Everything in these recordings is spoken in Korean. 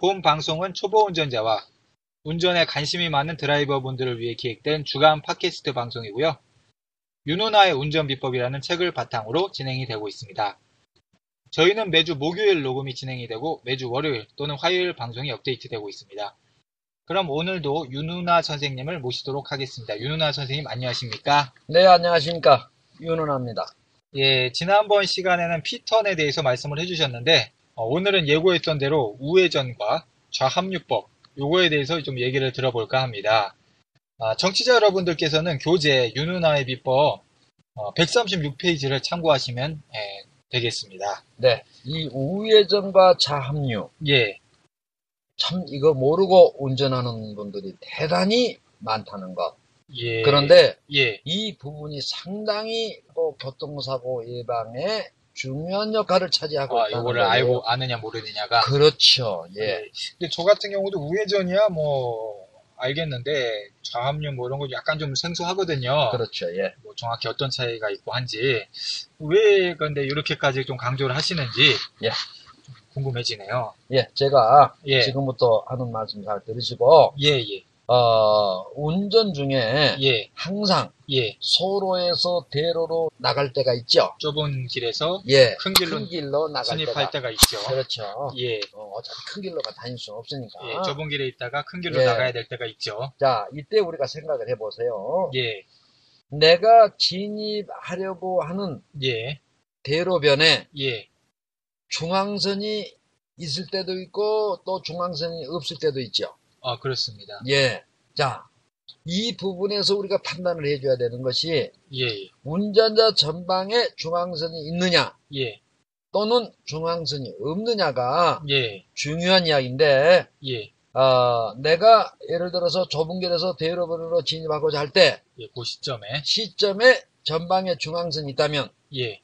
본 방송은 초보 운전자와 운전에 관심이 많은 드라이버 분들을 위해 기획된 주간 팟캐스트 방송이고요. 윤누나의 운전 비법이라는 책을 바탕으로 진행이 되고 있습니다. 저희는 매주 목요일 녹음이 진행이 되고 매주 월요일 또는 화요일 방송이 업데이트되고 있습니다. 그럼 오늘도 윤누나 선생님을 모시도록 하겠습니다. 윤누나 선생님 안녕하십니까? 네, 안녕하십니까. 윤은아입니다. 예, 지난번 시간에는 피턴에 대해서 말씀을 해주셨는데, 어, 오늘은 예고했던 대로 우회전과 좌합류법, 요거에 대해서 좀 얘기를 들어볼까 합니다. 아, 청취자 여러분들께서는 교재 윤은아의 비법 136페이지를 참고하시면 예, 되겠습니다. 네. 이 우회전과 좌합류. 예, 참, 이거 모르고 운전하는 분들이 대단히 많다는 것. 예. 그런데 예, 이 부분이 상당히 또 교통사고 예방에 중요한 역할을 차지하고 아, 요거를 거예요. 알고 아느냐 모르느냐가. 그렇죠. 예. 예. 근데 저 같은 경우도 우회전이야 뭐 알겠는데 좌합류 뭐 이런 거 약간 좀 생소하거든요. 그렇죠. 예. 뭐 정확히 어떤 차이가 있고 한지 왜 근데 이렇게까지 좀 강조를 하시는지 예. 좀 궁금해지네요. 예. 제가 예. 지금부터 하는 말씀 잘 들으시고, 예, 예, 어, 운전 중에 예, 항상 예. 소로에서 대로로 나갈 때가 있죠. 좁은 길에서 예. 큰 길로 나갈 진입할 때가. 때가 있죠. 그렇죠. 예, 어, 어차피 큰 길로가 다닐 수 없으니까. 예, 좁은 길에 있다가 큰 길로 예. 나가야 될 때가 있죠. 자, 이때 우리가 생각을 해보세요. 예, 내가 진입하려고 하는 예, 대로변에 예, 중앙선이 있을 때도 있고 또 중앙선이 없을 때도 있죠. 어 그렇습니다. 예. 자, 이 부분에서 우리가 판단을 해줘야 되는 것이 예, 운전자 전방에 중앙선이 있느냐 예, 또는 중앙선이 없느냐가 예, 중요한 이야기인데 예, 어, 내가 예를 들어서 좁은 길에서 대로변으로 진입하고자 할때 예, 그 시점에 시점에 전방에 중앙선이 있다면 예,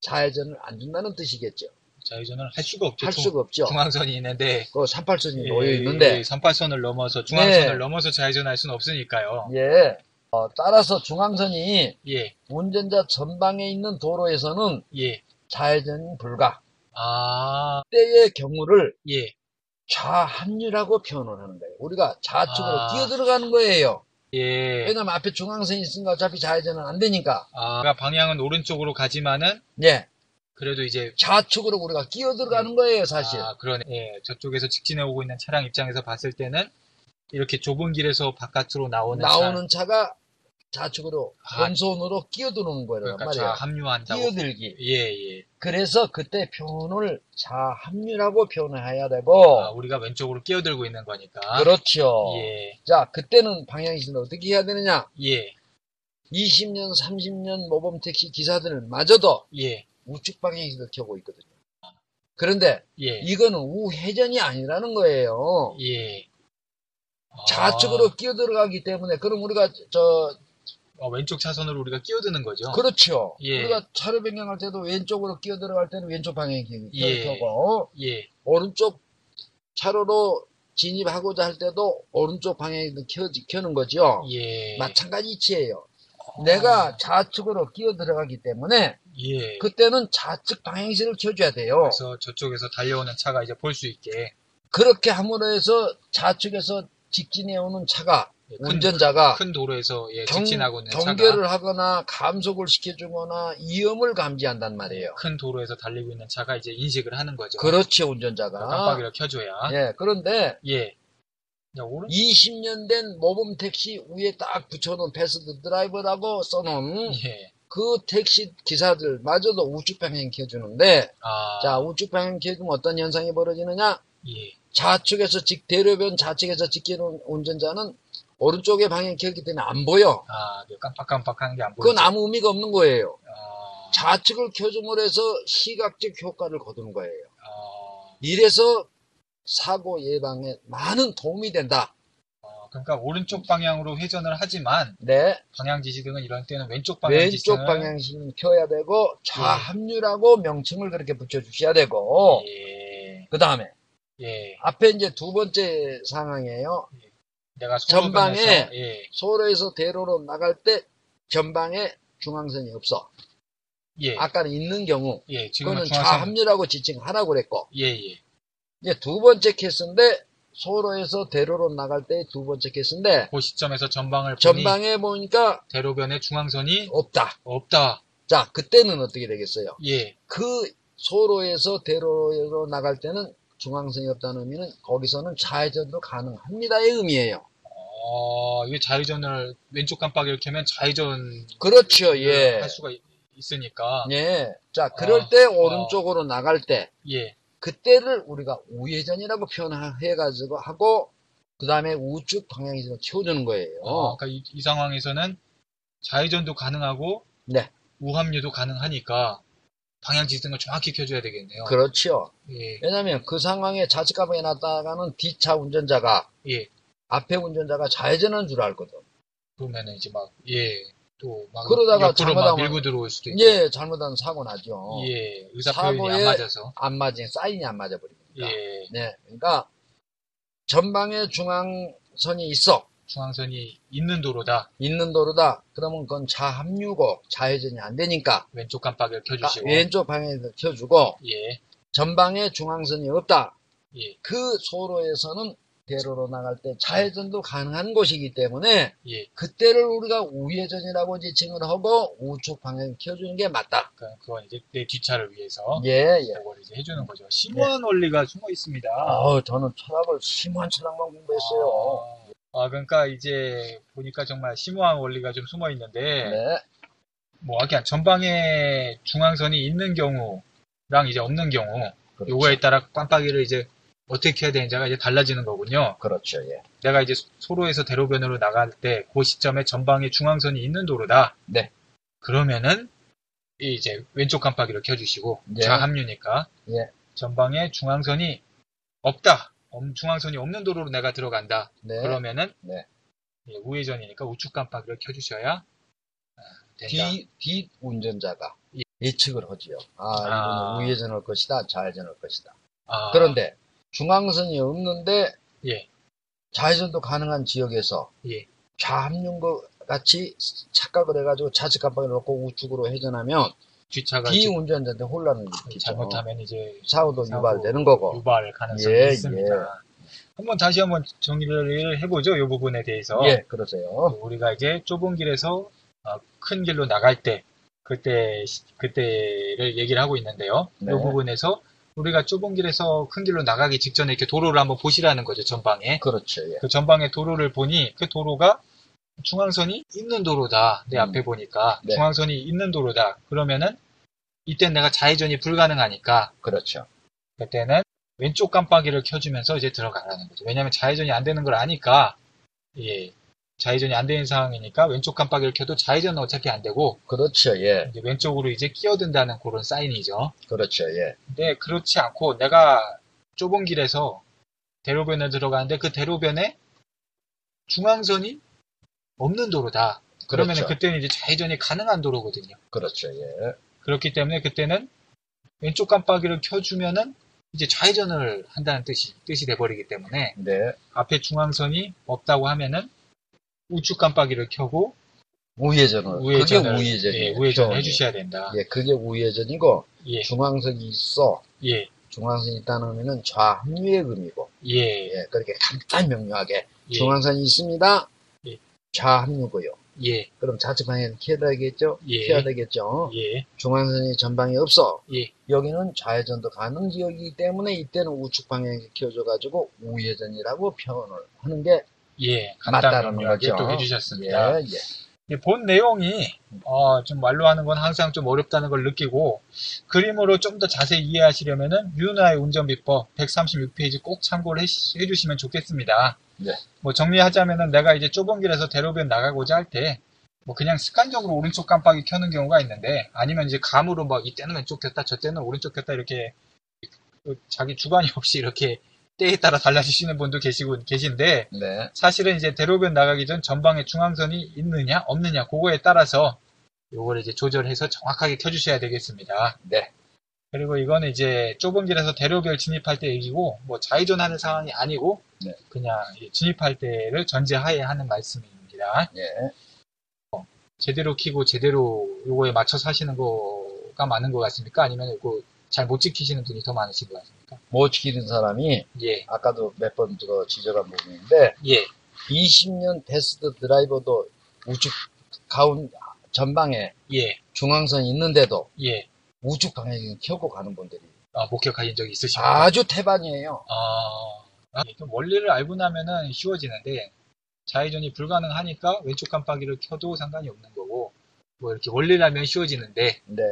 좌회전을 안 준다는 뜻이겠죠. 좌회전을 할 수가 없죠. 할 중- 수가 없죠. 중앙선이 있는데 그 38선이 예, 놓여 있는데, 예, 38선을 넘어서 중앙선을 네. 넘어서 좌회전할 수는 없으니까요. 예, 어, 따라서 중앙선이 예, 운전자 전방에 있는 도로에서는 예, 좌회전 불가. 아, 때의 경우를 예, 좌합류라고 표현을 하는 거예요. 우리가 좌측으로 아. 뛰어 들어가는 거예요. 예. 왜냐면 앞에 중앙선이 있으니까 어차피 좌회전은 안 되니까. 아, 방향은 오른쪽으로 가지만은 예, 그래도 이제 좌측으로 우리가 끼어 들어가는 거예요, 사실. 아, 그러네. 예, 저쪽에서 직진해 오고 있는 차량 입장에서 봤을 때는 이렇게 좁은 길에서 바깥으로 나오는 나오는 차 가 좌측으로 아. 왼손으로 끼어 들어오는 차, 거란 그러니까 말이에요. 좌합류한다고. 끼어들기. 예, 예. 그래서 그때 표현을 좌합류라고 표현을 해야 되고, 아, 우리가 왼쪽으로 끼어들고 있는 거니까. 그렇죠. 예, 자, 그때는 방향신을 어떻게 해야 되느냐? 예, 20년, 30년 모범 택시 기사들은 마저도 예, 우측 방향신을 켜고 있거든요. 그런데 예, 이거는 우회전이 아니라는 거예요. 예. 아, 좌측으로 끼어 들어가기 때문에 그럼 우리가 저 어, 왼쪽 차선으로 우리가 끼어드는 거죠. 그렇죠. 예. 우리가 차를 변경할 때도 왼쪽으로 끼어 들어갈 때는 왼쪽 방향 예. 켜고 예, 오른쪽 차로로 진입하고자 할 때도 오른쪽 방향에 켜, 켜는 거죠. 예. 마찬가지 이치예요. 내가 좌측으로 끼어 들어가기 때문에 예. 그때는 좌측 방향신을 켜줘야 돼요. 그래서 저쪽에서 달려오는 차가 이제 볼 수 있게 그렇게 함으로 해서 좌측에서 직진해 오는 차가 예, 큰- 운전자가 큰 도로에서 예, 경, 직진하고 있는 차가 경계를 하거나 감속을 시켜주거나 위험을 감지한단 말이에요. 큰 도로에서 달리고 있는 차가 이제 인식을 하는 거죠. 그렇지 운전자가. 깜빡이를 켜줘야. 예, 그런데 예. 야, 오른 20년 된 모범 택시 위에 딱 붙여놓은 패스드 드라이버라고 써놓은 예. 그 택시 기사들마저도 우측 방향 켜주는데 아, 자 우측 방향 켜주면 어떤 현상이 벌어지느냐 예. 좌측에서 직 대로변 좌측에서 직기는 운전자는 오른쪽에 방향 켰기 때문에 안 보여. 아, 그 깜빡깜빡하는 게안 보이죠. 그건 아무 의미가 없는 거예요. 아, 좌측을 켜줌으로 해서 시각적 효과를 거두는 거예요. 아, 이래서 사고 예방에 많은 도움이 된다. 어, 그러니까 오른쪽 방향으로 회전을 하지만 네. 방향 지시등은 이런 때는 왼쪽 방향 왼쪽 지시등을 방향신을 켜야 되고 좌합류라고 명칭을 그렇게 붙여주셔야 되고 예. 그 다음에 예. 앞에 이제 두 번째 상황이에요. 내가 전방에 예. 소로에서 대로로 나갈 때 전방에 중앙선이 없어. 예. 아까는 있는 경우 예. 그거는 중앙선 좌합류라고 지칭하라고 그랬고 예, 예. 이제 두 번째 케이스인데 소로에서 대로로 나갈 때 두 번째 케이스인데 그 시점에서 전방을 전방에 보니까 대로변에 중앙선이 없다. 없다. 자 그때는 어떻게 되겠어요? 예. 그 소로에서 대로로 나갈 때는 중앙선이 없다는 의미는 거기서는 좌회전도 가능합니다의 의미예요. 어, 이게 좌회전을 왼쪽 깜빡이를 켜면 좌회전 그렇죠, 예. 할 수가 있- 있으니까 예. 자, 그럴 아, 때 어. 오른쪽으로 나갈 때 예. 그때를 우리가 우회전이라고 표현해가지고 하고 그 다음에 우측 방향에서 채워주는 거예요. 어, 그러니까 이, 이 상황에서는 좌회전도 가능하고 네, 우합류도 가능하니까 방향 지등을 정확히 켜줘야 되겠네요. 그렇죠. 예. 왜냐하면 그 상황에 좌측 가방에 놨다가는 뒤차 운전자가 예. 앞에 운전자가 좌회전한 줄 알거든. 그러면은 이제 막 예. 또 막 그러다가 옆으로 막 잘못하면- 밀고 들어올 수도 있고. 예, 잘못하면 사고 나죠. 예. 의사 표현이 안 맞아서. 안 맞은 사인이 안 맞아 버립니다. 예. 네, 그러니까 전방에 중앙선이 있어 중앙선이 있는 도로다. 있는 도로다. 그러면 그건 좌합류고 좌회전이 안 되니까 왼쪽 깜빡이를 켜주시고. 왼쪽 방향에서 켜주고 예. 전방에 중앙선이 없다. 예. 그 소로에서는 대로로 나갈 때 좌회전도 가능한 곳이기 때문에 예. 그때를 우리가 우회전이라고 지칭을 하고 우측 방향 켜주는 게 맞다. 그러니까 그건 이제 내 뒷차를 위해서 예, 예. 그걸 이제 해주는 거죠. 심오한 원리가 숨어 있습니다. 어, 저는 철학을 심한 철학만 공부했어요. 아, 그러니까 이제 보니까 정말 심오한 원리가 좀 숨어 있는데, 네, 뭐, 그냥 전방에 중앙선이 있는 경우랑 이제 없는 경우, 그렇죠. 요거에 따라 깜빡이를 이제 어떻게 켜야 되는지가 이제 달라지는 거군요. 그렇죠, 예. 내가 이제 소로에서 대로변으로 나갈 때, 그 시점에 전방에 중앙선이 있는 도로다. 네. 그러면은, 이제 왼쪽 깜빡이를 켜주시고, 예. 좌합류니까, 예. 전방에 중앙선이 없다. 엄- 중앙선이 없는 도로로 내가 들어간다. 네. 그러면은 네. 예, 우회전이니까 우측 깜빡이를 켜주셔야 아, 된다. 뒤, 뒤 운전자가 예. 예측을 하지요. 아, 아. 이거는 우회전할 것이다, 좌회전할 것이다. 아, 그런데 중앙선이 없는데 예, 좌회전도 가능한 지역에서 예, 좌합륜과 같이 착각을 해가지고 좌측 깜빡이를 놓고 우측으로 회전하면 뒷차가 뒤 이제 운전자한테 혼란을 일으키죠. 잘못하면 이제 사고도 사고 유발되는 거고. 유발 가능성이 예, 있습니다. 한번 다시 한번 정리를 해보죠. 이 부분에 대해서 예, 그러세요. 우리가 이제 좁은 길에서 어, 큰 길로 나갈 때 그때 시- 그때를 얘기를 하고 있는데요. 이 네. 부분에서 우리가 좁은 길에서 큰 길로 나가기 직전에 이렇게 도로를 한번 보시라는 거죠. 전방에. 그렇죠, 예. 그 전방의 도로를 보니 그 도로가 중앙선이 있는 도로다. 내 음. 앞에 보니까 네. 중앙선이 있는 도로다. 그러면은 이땐 내가 좌회전이 불가능하니까 그렇죠. 그때는 왼쪽 깜빡이를 켜주면서 이제 들어가라는 거죠. 왜냐하면 좌회전이 안 되는 걸 아니까 예 좌회전이 안 되는 상황이니까 왼쪽 깜빡이를 켜도 좌회전은 어차피 안 되고 그렇죠, 예. 이제 왼쪽으로 이제 끼어든다는 그런 사인이죠. 그렇죠, 예. 근데 그렇지 않고 내가 좁은 길에서 대로변에 들어가는데 그 대로변에 중앙선이 없는 도로다. 그러면 그렇죠. 그때는 이제 좌회전이 가능한 도로거든요. 그렇죠, 예. 그렇기 때문에 그때는 왼쪽 깜빡이를 켜주면은 이제 좌회전을 한다는 뜻이 뜻이 돼버리기 때문에 네. 앞에 중앙선이 없다고 하면은 우측 깜빡이를 켜고 우회전을. 우회전을 그게 우회전이에요. 예, 우회전을. 해주셔야 된다. 예, 그게 우회전이고 예, 중앙선이 있어. 예, 중앙선이 있다는 의미는 좌합류의 의미고. 예, 예, 그렇게 간단히 명료하게 예, 중앙선이 있습니다. 예. 좌합류고요. 예, 그럼 좌측 방향을 켜야 되겠죠? 예. 켜야 되겠죠? 예, 중앙선이 전방에 없어. 예, 여기는 좌회전도 가능 지역이기 때문에 이때는 우측 방향에 켜줘가지고 우회전이라고 표현을 하는 게 예, 간단하게 거죠. 또 해주셨습니다. 예, 예. 이본 내용이 어, 좀 말로 하는 건 항상 좀 어렵다는 걸 느끼고 그림으로 좀 더 자세히 이해하시려면은 유나의 운전 비법 136페이지 꼭 참고를 해, 주시면 좋겠습니다. 네. 뭐 정리하자면은 내가 이제 좁은 길에서 대로변 나가고자 할 때 뭐 그냥 습관적으로 오른쪽 깜빡이 켜는 경우가 있는데 아니면 이제 감으로 뭐 이때는 왼쪽 켰다 저때는 오른쪽 켰다 이렇게 그 자기 주관이 없이 이렇게 때에 따라 달라지시는 분도 계시고 계신데 네. 사실은 이제 대로변 나가기 전 전방에 중앙선이 있느냐 없느냐 그거에 따라서 요걸 이제 조절해서 정확하게 켜주셔야 되겠습니다. 네. 그리고 이거는 이제 좁은 길에서 대로변 진입할 때 얘기고 뭐 좌회전하는 상황이 아니고 네. 그냥 이 진입할 때를 전제하에 하는 말씀입니다. 예. 제대로 키고 제대로 요거에 맞춰서 하시는 거가 많은 것 같습니까? 아니면 이거 잘 못 지키시는 분이 더 많으신 것 같습니까? 못 지키는 사람이 예, 아까도 몇 번 그 지적한 부분인데 예, 20년 테스트 드라이버도 우측 가운 전방에 예, 중앙선이 있는데도 예. 우측 방향을 켜고 가는 분들이 아, 목격하신 적이 있으십니까? 아주 태반이에요. 아, 아, 좀 원리를 알고 나면은 쉬워지는데 좌회전이 불가능하니까 왼쪽 깜빡이를 켜도 상관이 없는 거고 뭐 이렇게 원리를 알면 쉬워지는데 네.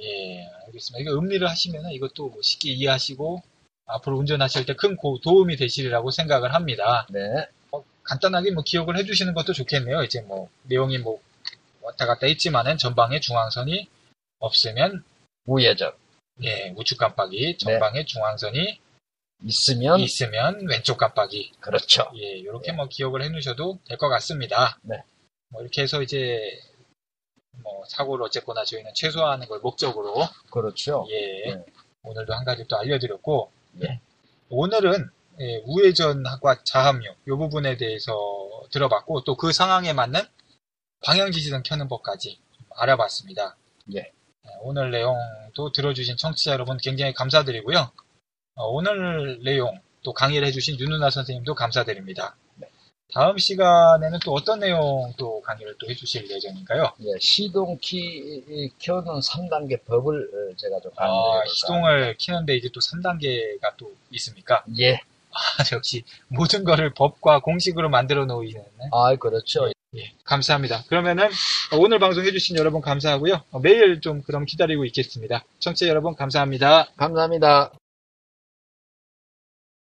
예 알겠습니다. 이거 음리를 하시면은 이것도 뭐 쉽게 이해하시고 앞으로 운전하실 때 큰 도움이 되시리라고 생각을 합니다. 네. 어, 간단하게 뭐 기억을 해주시는 것도 좋겠네요. 이제 뭐 내용이 뭐 왔다 갔다 있지만은 전방에 중앙선이 없으면 우회전 예 우측 깜빡이 전방에 중앙선이 있으면 있으면 왼쪽 깜빡이 그렇죠. 예, 이렇게 뭐 기억을 해 놓으셔도 될 것 같습니다. 네. 뭐 이렇게 해서 이제 뭐 사고를 어쨌거나 저희는 최소화하는 걸 목적으로 그렇죠. 예, 네. 오늘도 한 가지 또 알려드렸고 네. 오늘은 예, 우회전과 자합류 이 부분에 대해서 들어봤고 또 그 상황에 맞는 방향지시등 켜는 법까지 알아봤습니다. 예. 네, 오늘 내용도 들어주신 청취자 여러분 굉장히 감사드리고요. 어, 오늘 내용 또 강의를 해주신 윤누나 선생님도 감사드립니다. 네. 다음 시간에는 또 어떤 내용 또 강의를 또 해주실 예정인가요? 예, 시동키 켜는 3단계 법을 어, 제가 좀 아, 시동을 키는데 이제 또 3단계가 또 있습니까? 예. 아, 역시 모든 거를 법과 공식으로 만들어 놓이는 아, 그렇죠. 예, 감사합니다. 그러면은 오늘 방송 해주신 여러분 감사하고요. 어, 매일 좀 그럼 기다리고 있겠습니다. 청취자 여러분 감사합니다. 감사합니다.